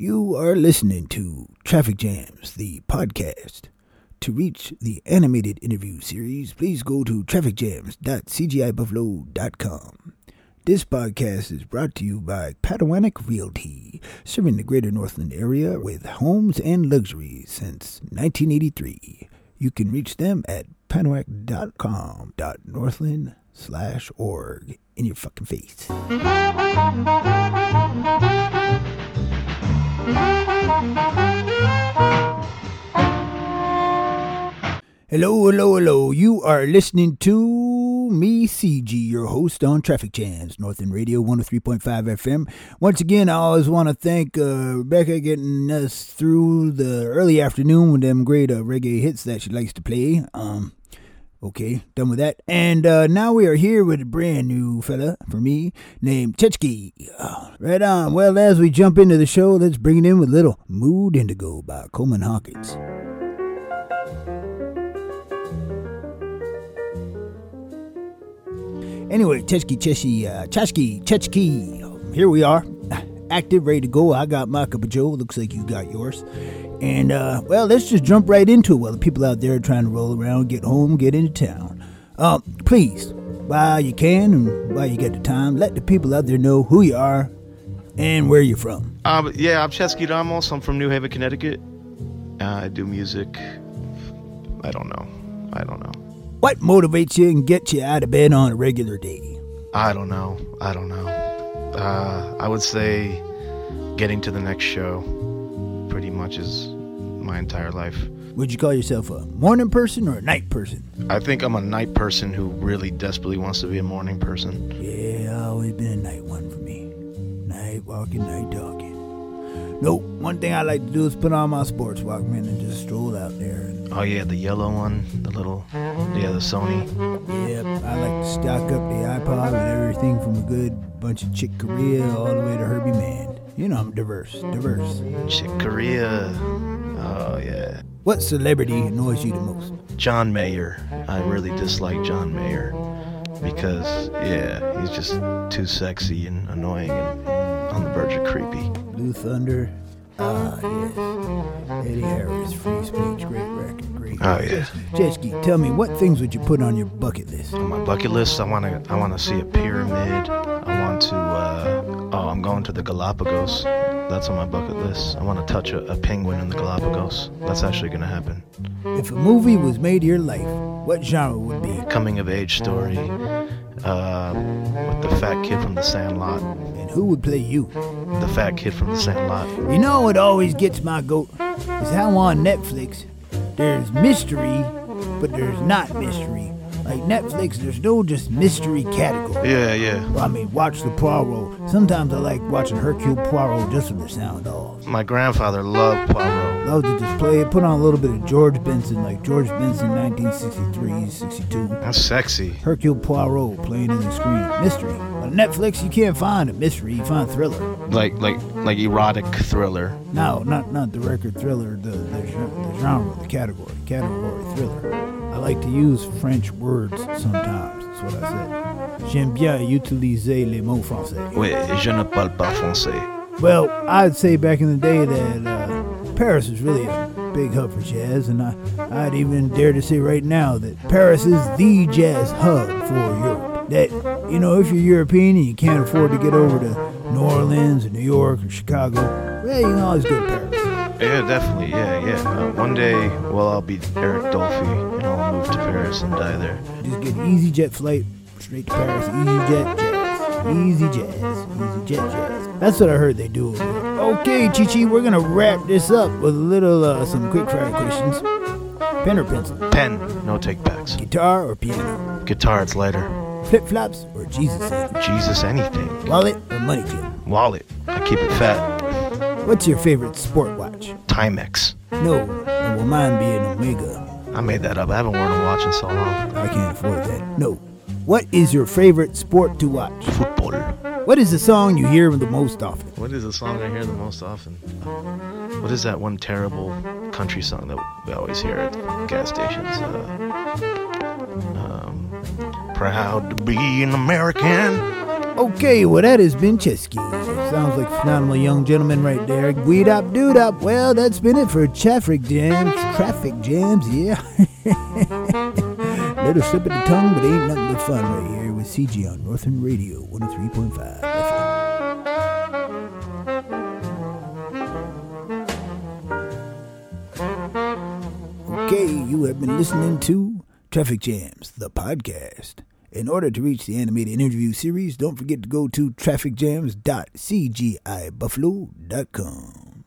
You are listening to Traffic Jams, the podcast. To reach the animated interview series, please go to trafficjams.cgibuffalo.com. This podcast is brought to you by Padawanik Realty, serving the greater Northland area with homes and luxuries since 1983. You can reach them at padawanik.com.northland slash org in your fucking face. Hello, hello, hello. You are listening to me, CG, your host on Traffic Jams, Northern Radio 103.5 FM. Once again, I always want to thank uh, Rebecca getting us through the early afternoon with them great uh, reggae hits that she likes to play. Um, okay, done with that. And uh, now we are here with a brand new fella for me named Chechki. Uh, right on. Well, as we jump into the show, let's bring it in with little Mood Indigo by Coleman Hawkins. Anyway, Chechki Cheshi, uh, Chechki. Here we are, active, ready to go. I got my cup of Joe. Looks like you got yours. And, uh, well, let's just jump right into it while the people out there are trying to roll around, get home, get into town. Um, please, while you can and while you get the time, let the people out there know who you are and where you're from. Um, yeah, I'm Ceschi Ramos. I'm from New Haven, Connecticut. Uh, I do music. I don't know. I don't know. What motivates you and gets you out of bed on a regular day? I don't know. I don't know. Uh, I would say getting to the next show pretty much is my entire life. Would you call yourself a morning person or a night person? I think I'm a night person who really desperately wants to be a morning person. Yeah, always been a night one for me. Night walking, night talking. Nope, one thing I like to do is put on my sports Walkman and just stroll out there. Oh yeah, the yellow one, the little, yeah, the Sony. yep, I like to stock up the iPod with everything from a good bunch of Chick Corea all the way to Herbie Mann. You know I'm diverse, diverse. Chick Corea. Oh yeah. What celebrity annoys you the most? John Mayer. I really dislike John Mayer because yeah, he's just too sexy and annoying and on the verge of creepy. Blue Thunder. Ah, yes. Eddie Harris, Free Speech, great record, great. Oh yeah. Jetski, tell me, what things would you put on your bucket list? On my bucket list, I want to I want to see a pyramid. I want to uh, oh, I'm going to the Galapagos. That's on my bucket list. I want to touch a, a penguin in the Galapagos. That's actually going to happen. If a movie was made of your life, what genre would it be? Coming of age story uh, with the fat kid from the Sandlot. And who would play you? The fat kid from the same Sandlot. You know what always gets my goat is how on Netflix there's mystery, but there's not mystery. Like Netflix, there's no just mystery category. Yeah, yeah. Well, I mean, watch the Poirot. Sometimes I like watching Hercule Poirot just for the sound off. My grandfather loved Poirot. Loved to just play it, put on a little bit of George Benson, like George Benson 1963, 62. That's sexy. Hercule Poirot playing in the screen. Mystery. On Netflix, you can't find a mystery, you find thriller. Like like like erotic thriller. No, not not the record thriller, the, the, the genre, the category. Category thriller. I like to use French words sometimes. That's what I said. J'aime bien utiliser les mots français. Oui, je ne parle pas français. Well, I'd say back in the day that uh, Paris was really a big hub for jazz, and I, I'd even dare to say right now that Paris is the jazz hub for Europe. That, you know, if you're European and you can't afford to get over to New Orleans or New York or Chicago, well, you can always go to Paris. Yeah, definitely. Yeah, yeah. Uh, one day, well, I'll be Eric Dolphy, and I'll move to Paris and die there. Just get an easy jet flight straight to Paris. Easy jet jazz. Easy jazz. Easy jet jazz. That's what I heard they do. over there. Okay, Chichi, we're gonna wrap this up with a little uh, some quick fire questions. Pen or pencil? Pen, no take backs. Guitar or piano? Guitar, it's lighter. Flip flops or Jesus? hand? Jesus, anything. Wallet or money clip? Wallet, I keep it fat. What's your favorite sport watch? Timex. No, well, mine be an Omega. I made that up. I haven't worn a watch in so long. I can't afford that. No. What is your favorite sport to watch? Football. What is the song you hear the most often? What is the song I hear the most often? What is that one terrible country song that we always hear at gas stations? Uh, um, proud to be an American. Okay, well that is been sounds like phenomenal young gentleman right there. Weed up, dude up. Well, that's been it for traffic jams. Traffic jams, yeah. Little slip of the tongue, but ain't nothing but fun right here with CG on Northern Radio 103.5 FM. Okay, you have been listening to Traffic Jams, the podcast. In order to reach the animated interview series, don't forget to go to trafficjams.cgibuffalo.com.